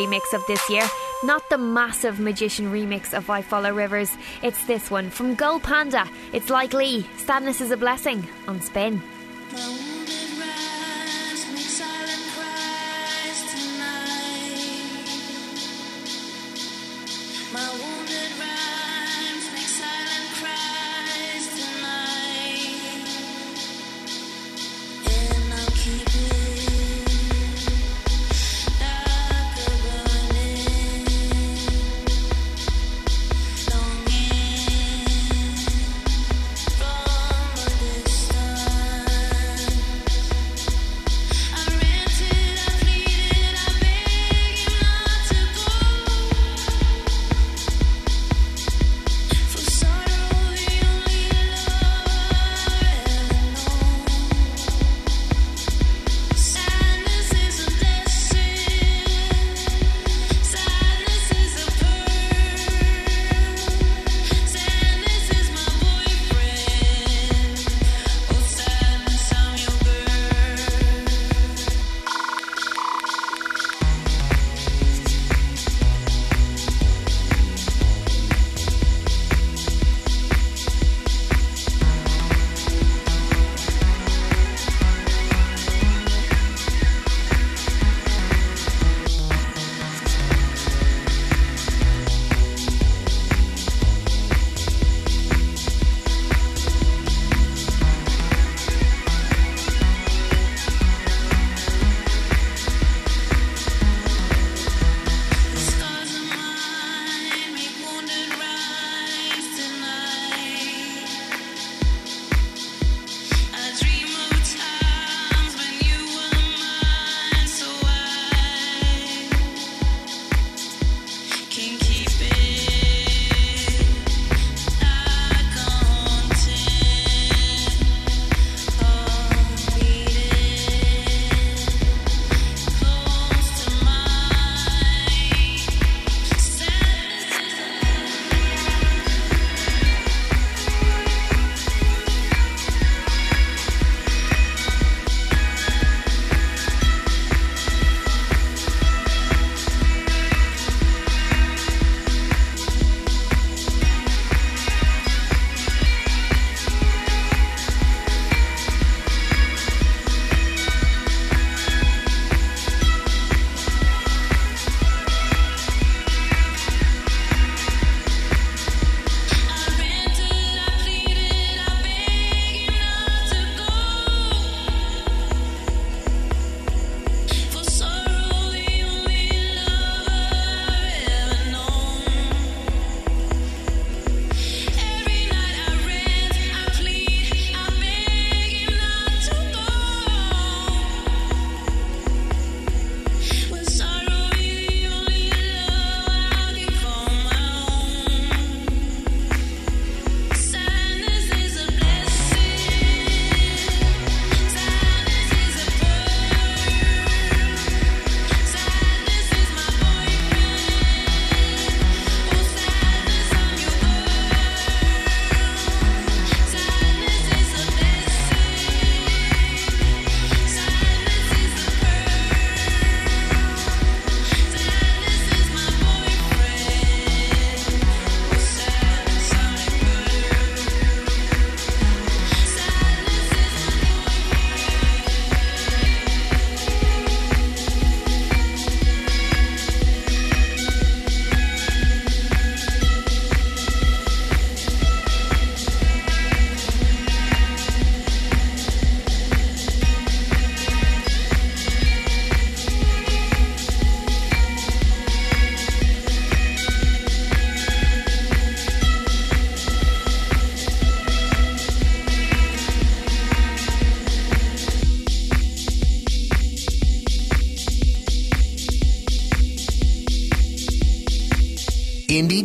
remix of this year. Not the massive magician remix of I Follow Rivers, it's this one from Gold Panda. It's Lykke Li, Sadness is a Blessing on Spin. My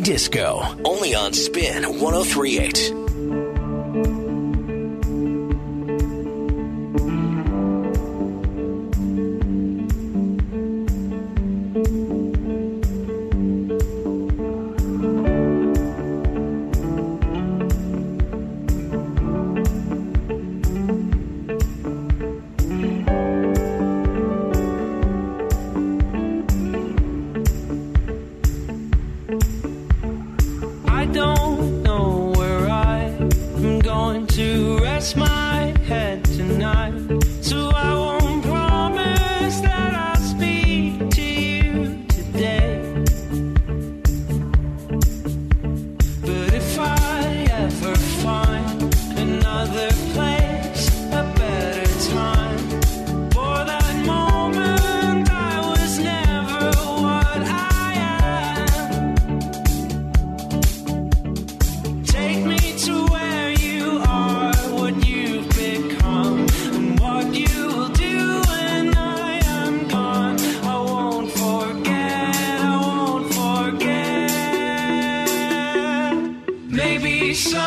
Disco, only on Spin 1038. Disco,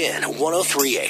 Spin 1038.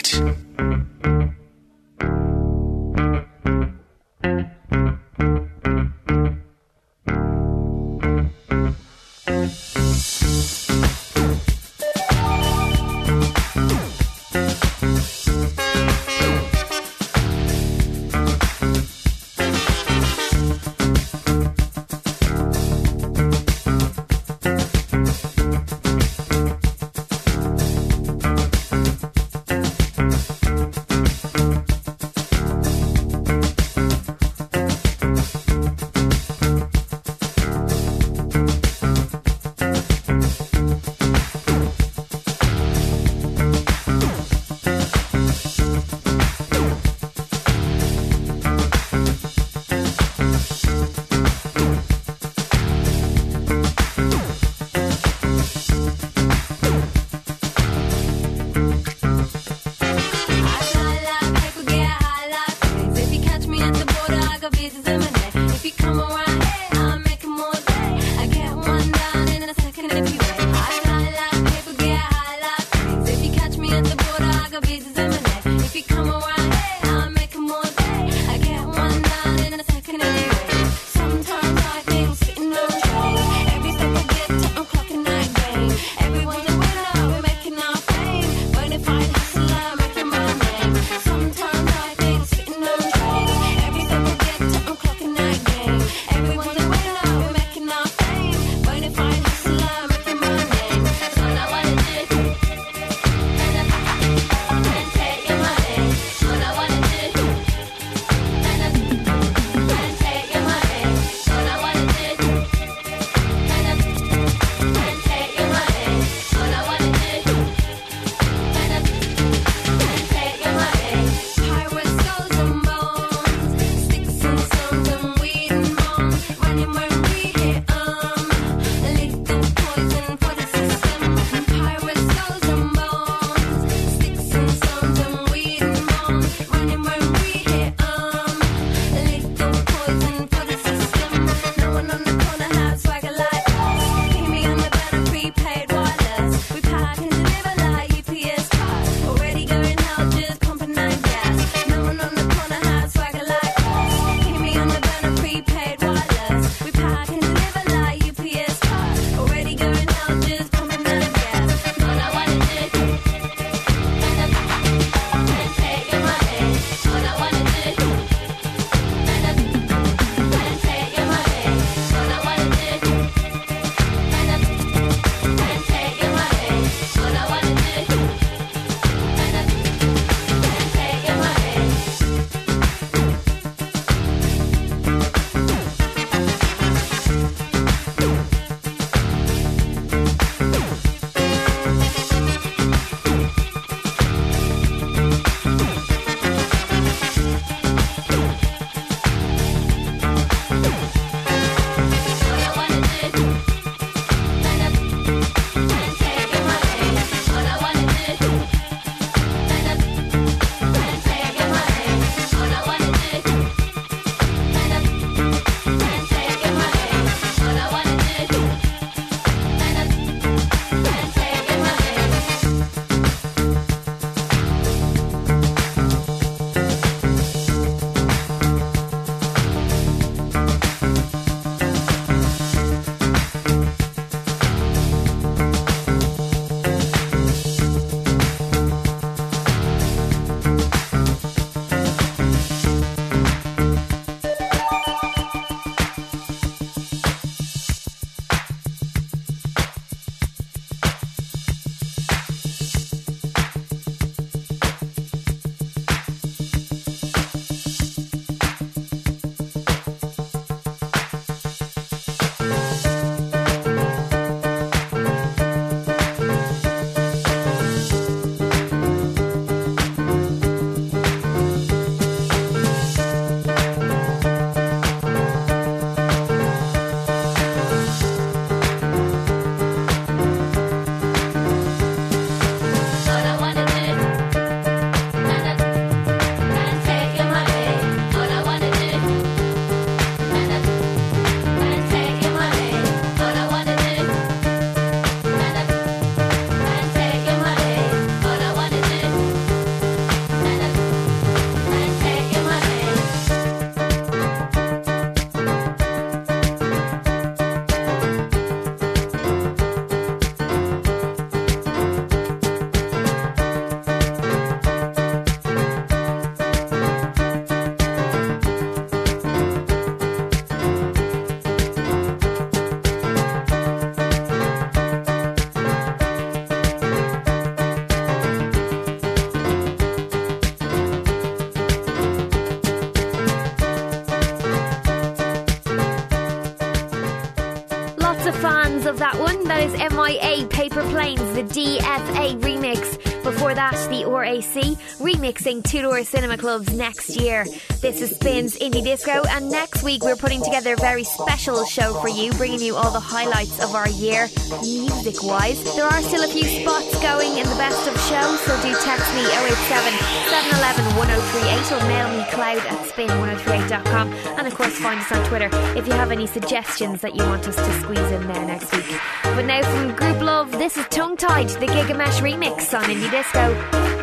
Remixing Two Door Cinema Club's next year. This is Spin's Indie Disco, and next week we're putting together a very special show for you, bringing you all the highlights of our year, music wise. There are still a few spots going in the best of show, so do text me 087 711 1038 or mail me clowd at spin1038.com. And of course, find us on Twitter if you have any suggestions that you want us to squeeze in there next week. But now from Grouplove, this is Tongue Tied, the Gigamesh remix on Indie Disco.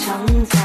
常在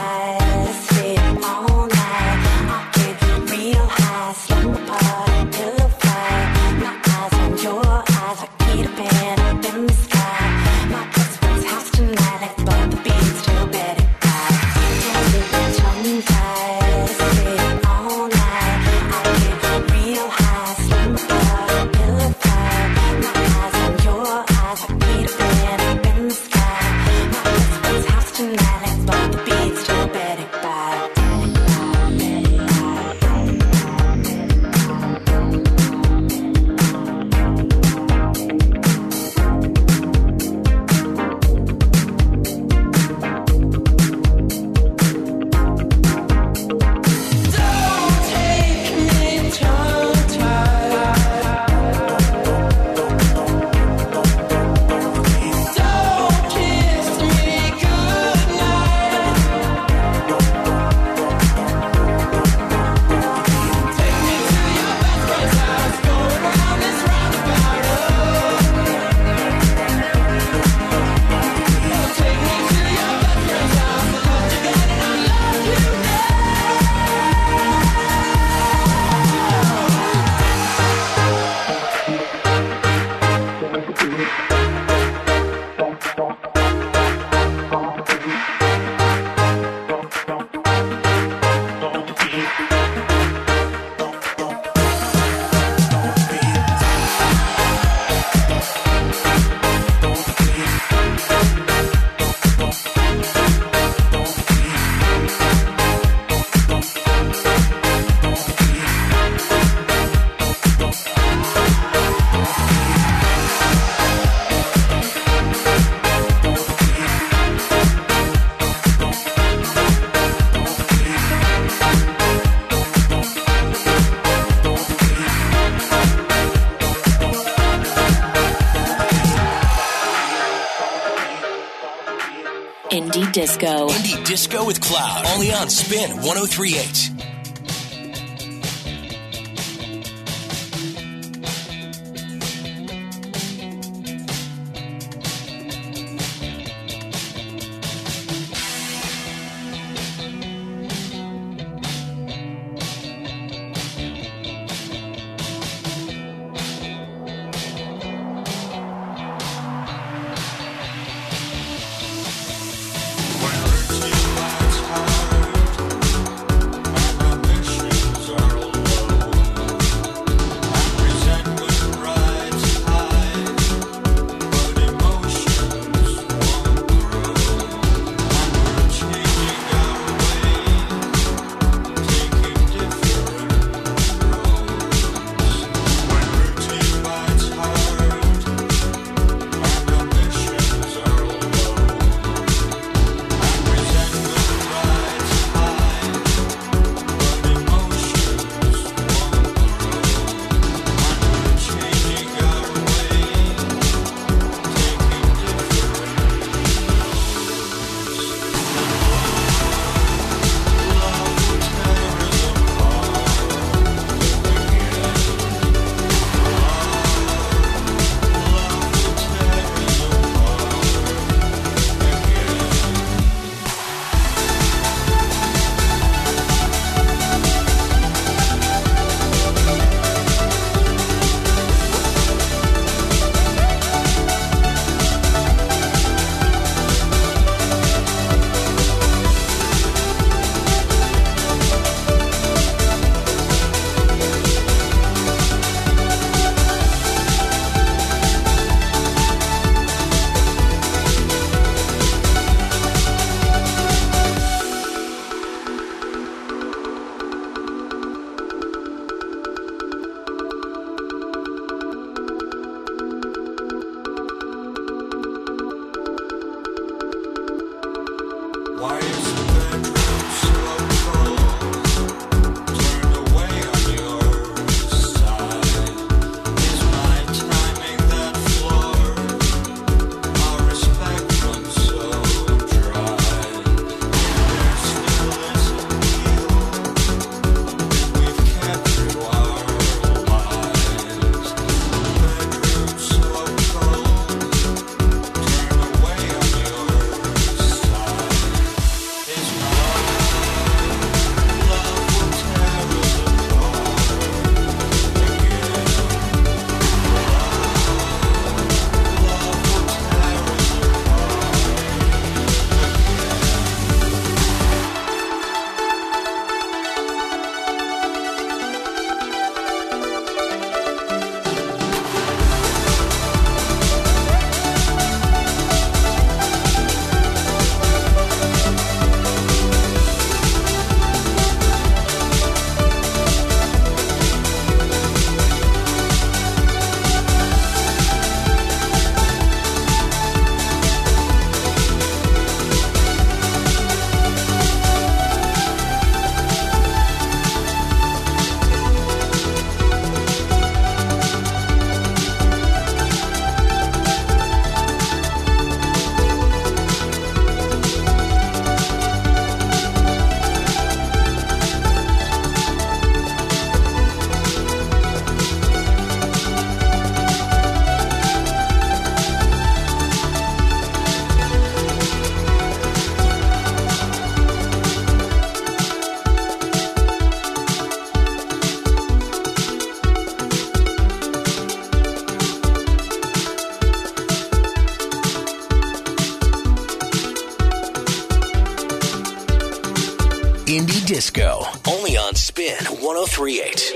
Disco. Indie Disco with Clowd. Only on Spin 1038. Disco. Only on Spin 1038.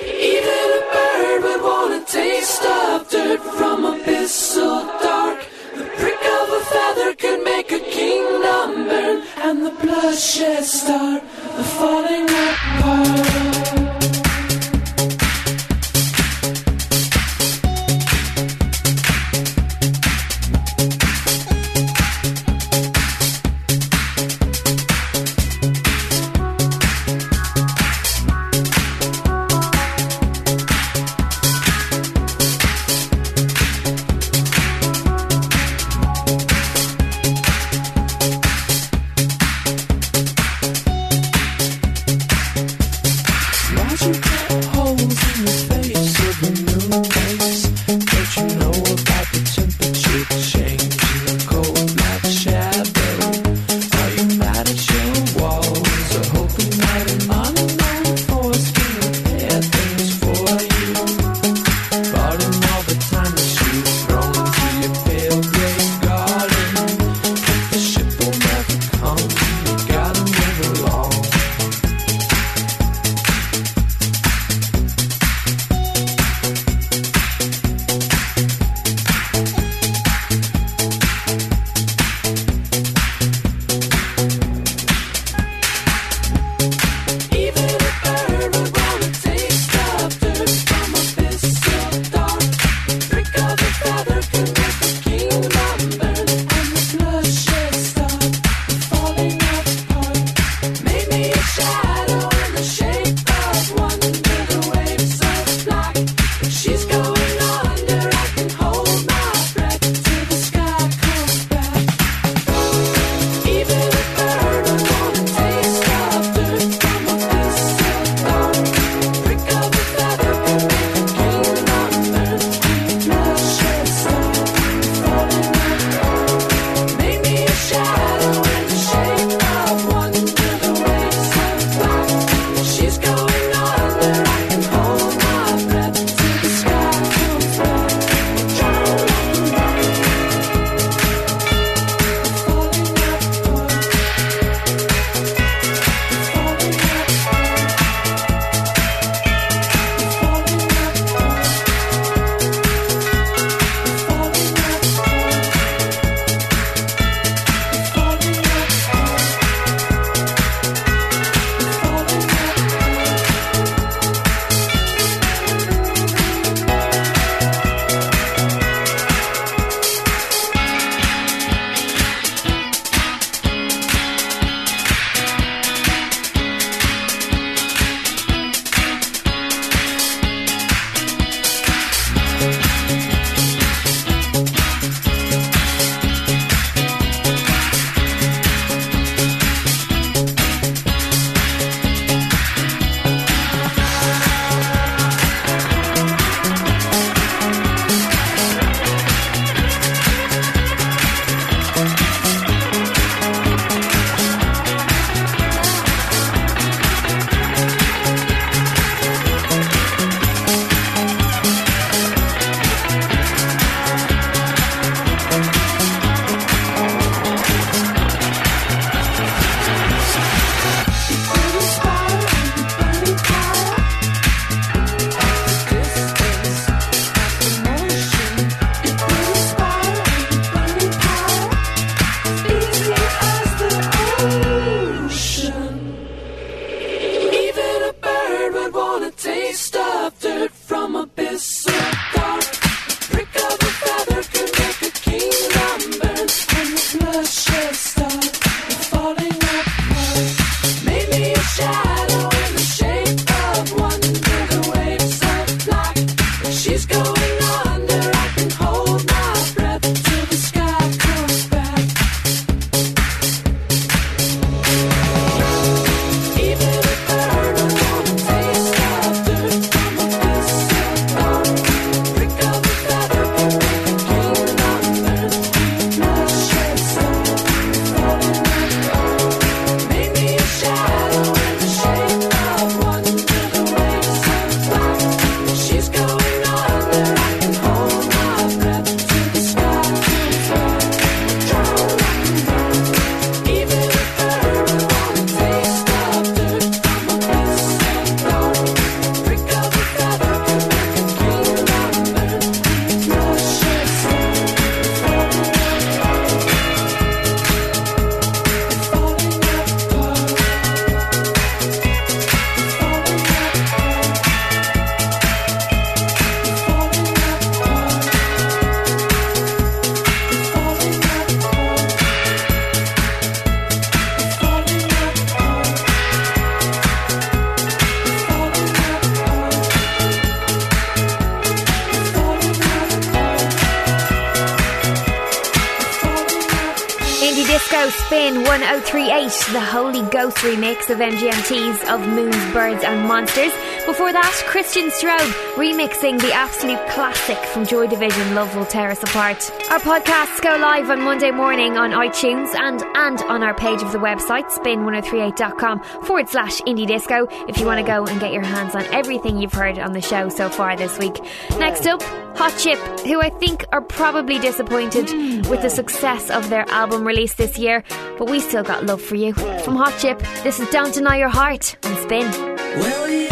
remix of MGMT's of Moons, Birds and Monsters. Before that, Christian Strobe remixing the absolute classic from Joy Division, Love Will Tear Us Apart. Our podcasts go live on Monday morning on iTunes and, and on our page of the website, spin1038.com forward slash indie disco, if you want to go and get your hands on everything you've heard on the show so far this week. Next up, Hot Chip, who I think are probably disappointed hmm. with the success of their album release this year, but we still got love for you. From Hot Chip, this is Don't Deny Your Heart on Spin. Well, yeah.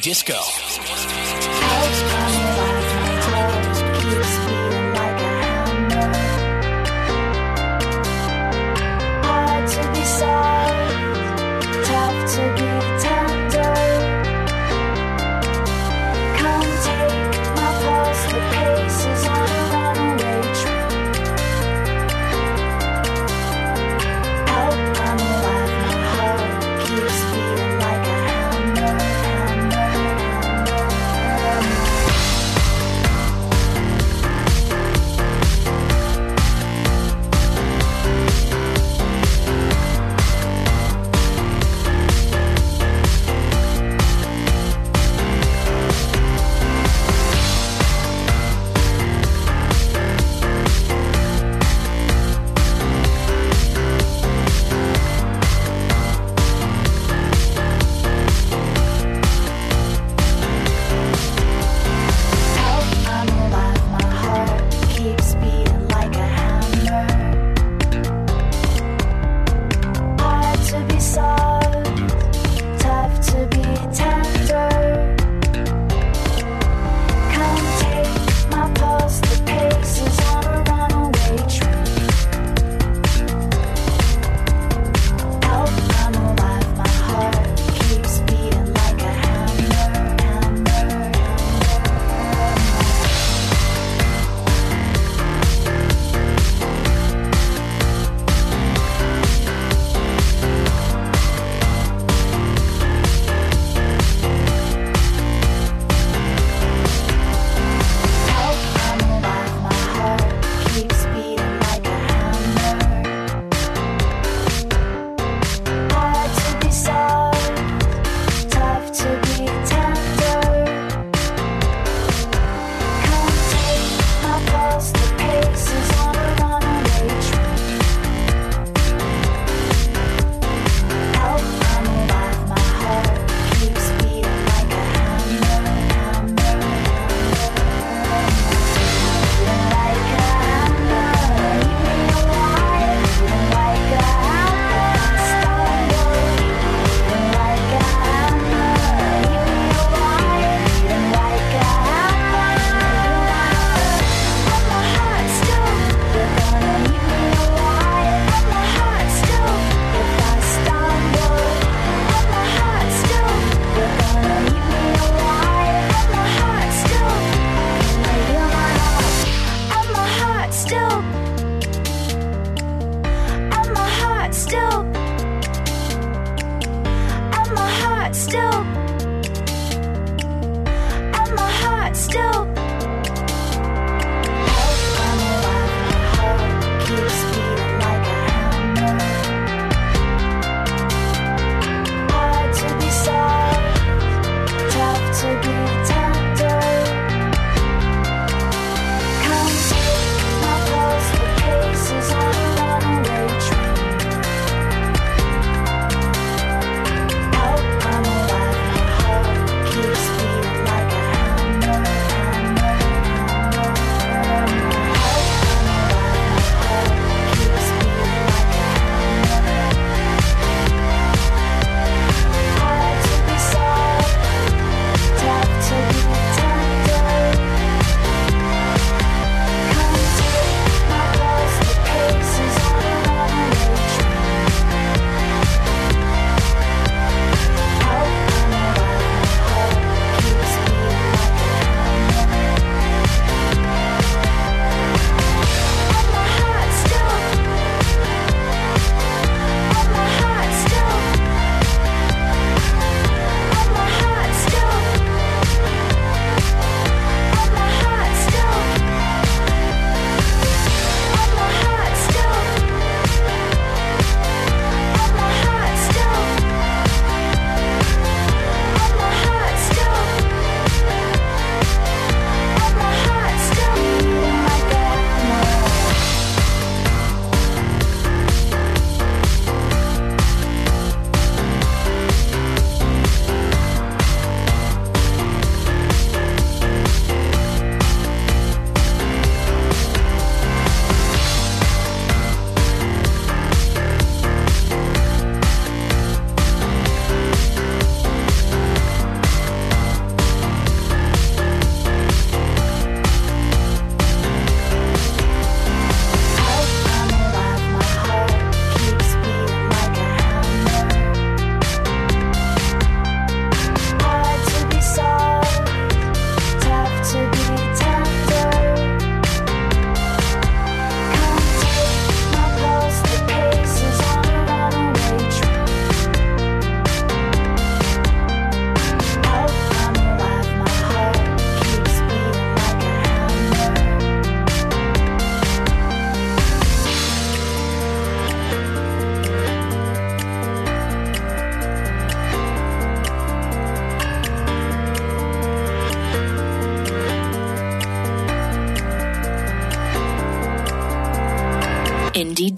Disco.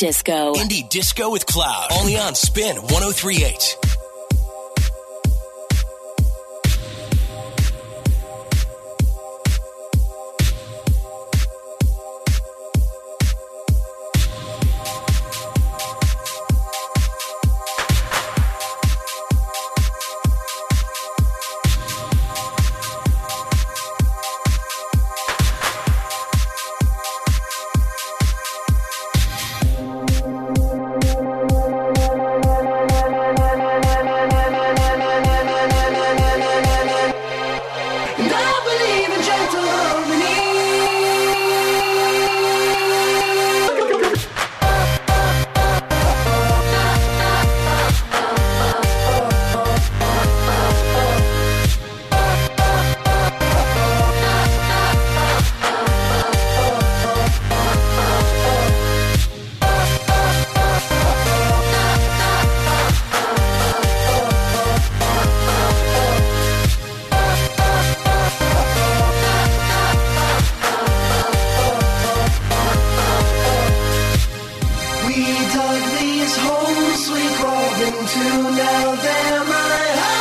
Disco. Indie Disco with Clowd. Only on Spin 1038. these homes we crawled into, now they're my home.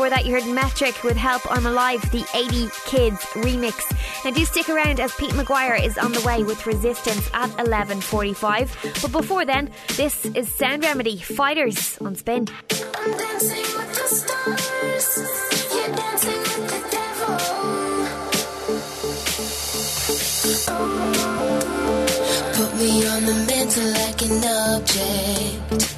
Before that, you heard Metric with Help I'm Alive, the 80 Kids remix. Now do stick around as Pete McGuire is on the way with Resistance at 11.45. But before then, this is Sound Remedy, Fighters on Spin. Oh. Put me on the mantle like an object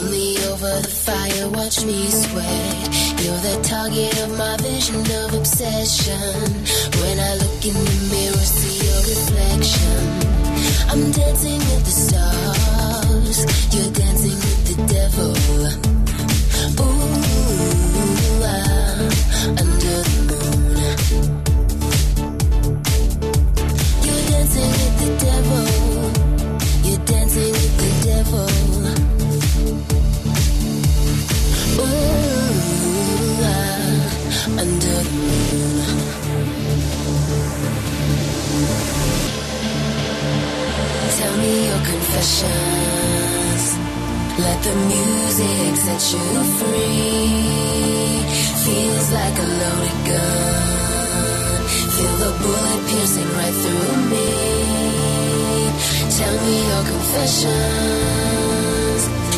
Hold me over the fire, watch me sweat. You're the target of my vision of obsession. When I look in the mirror, see your reflection. I'm dancing with the stars. You're dancing with the devil. Ooh, ah, under the moon. You're dancing with the devil. You're dancing with the devil. Confessions. Let the music set you free. Feels like a loaded gun. Feel the bullet piercing right through me. Tell me your confessions.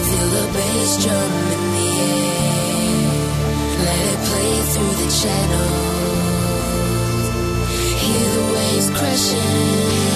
Feel the bass drum in the air. Let it play through the channels. Hear the waves crashing.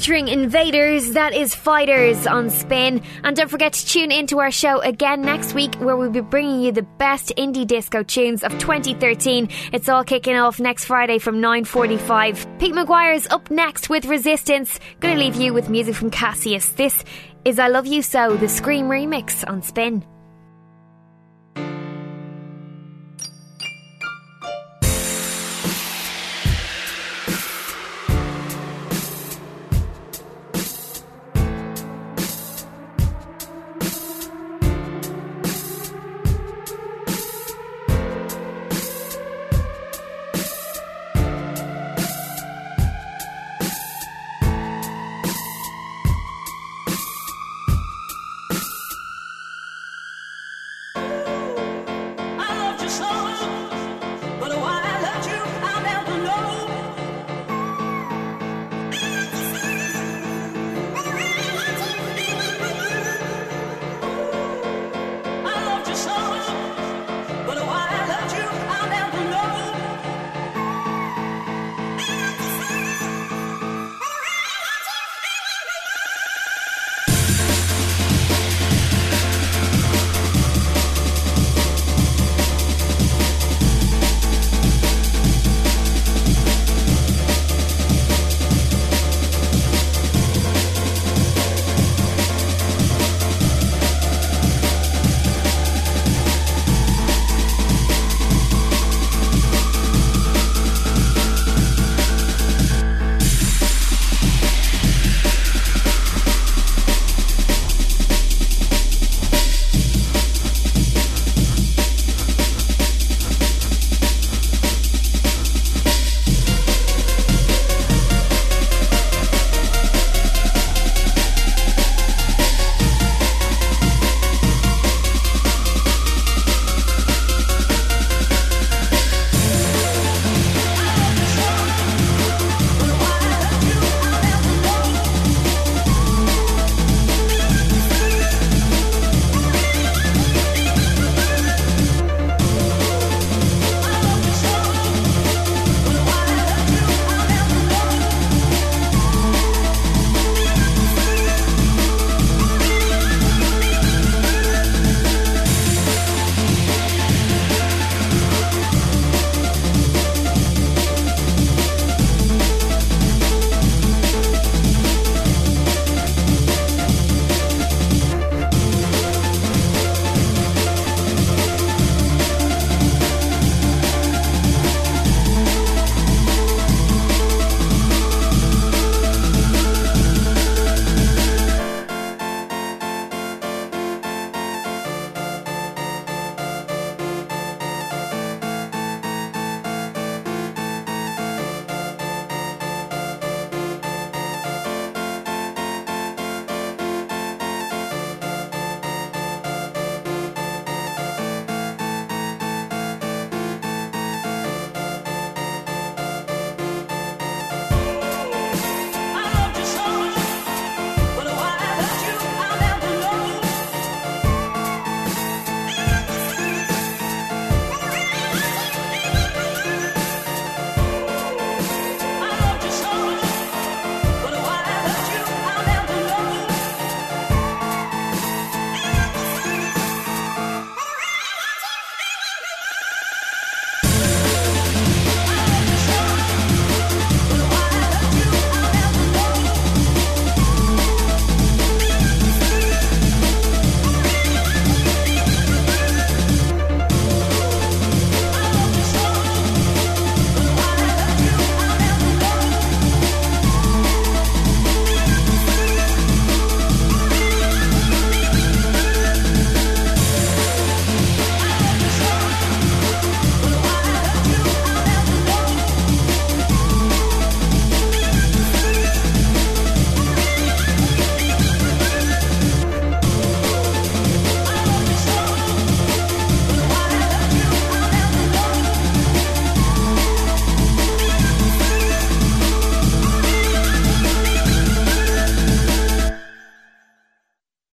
Featuring Invaders, that is Fighters on Spin. And don't forget to tune into our show again next week where we'll be bringing you the best indie disco tunes of 2013. It's all kicking off next Friday from 9.45. Pete McGuire's up next with Resistance. Gonna leave you with music from Cassius. This is I Love You So, the Scream remix on Spin.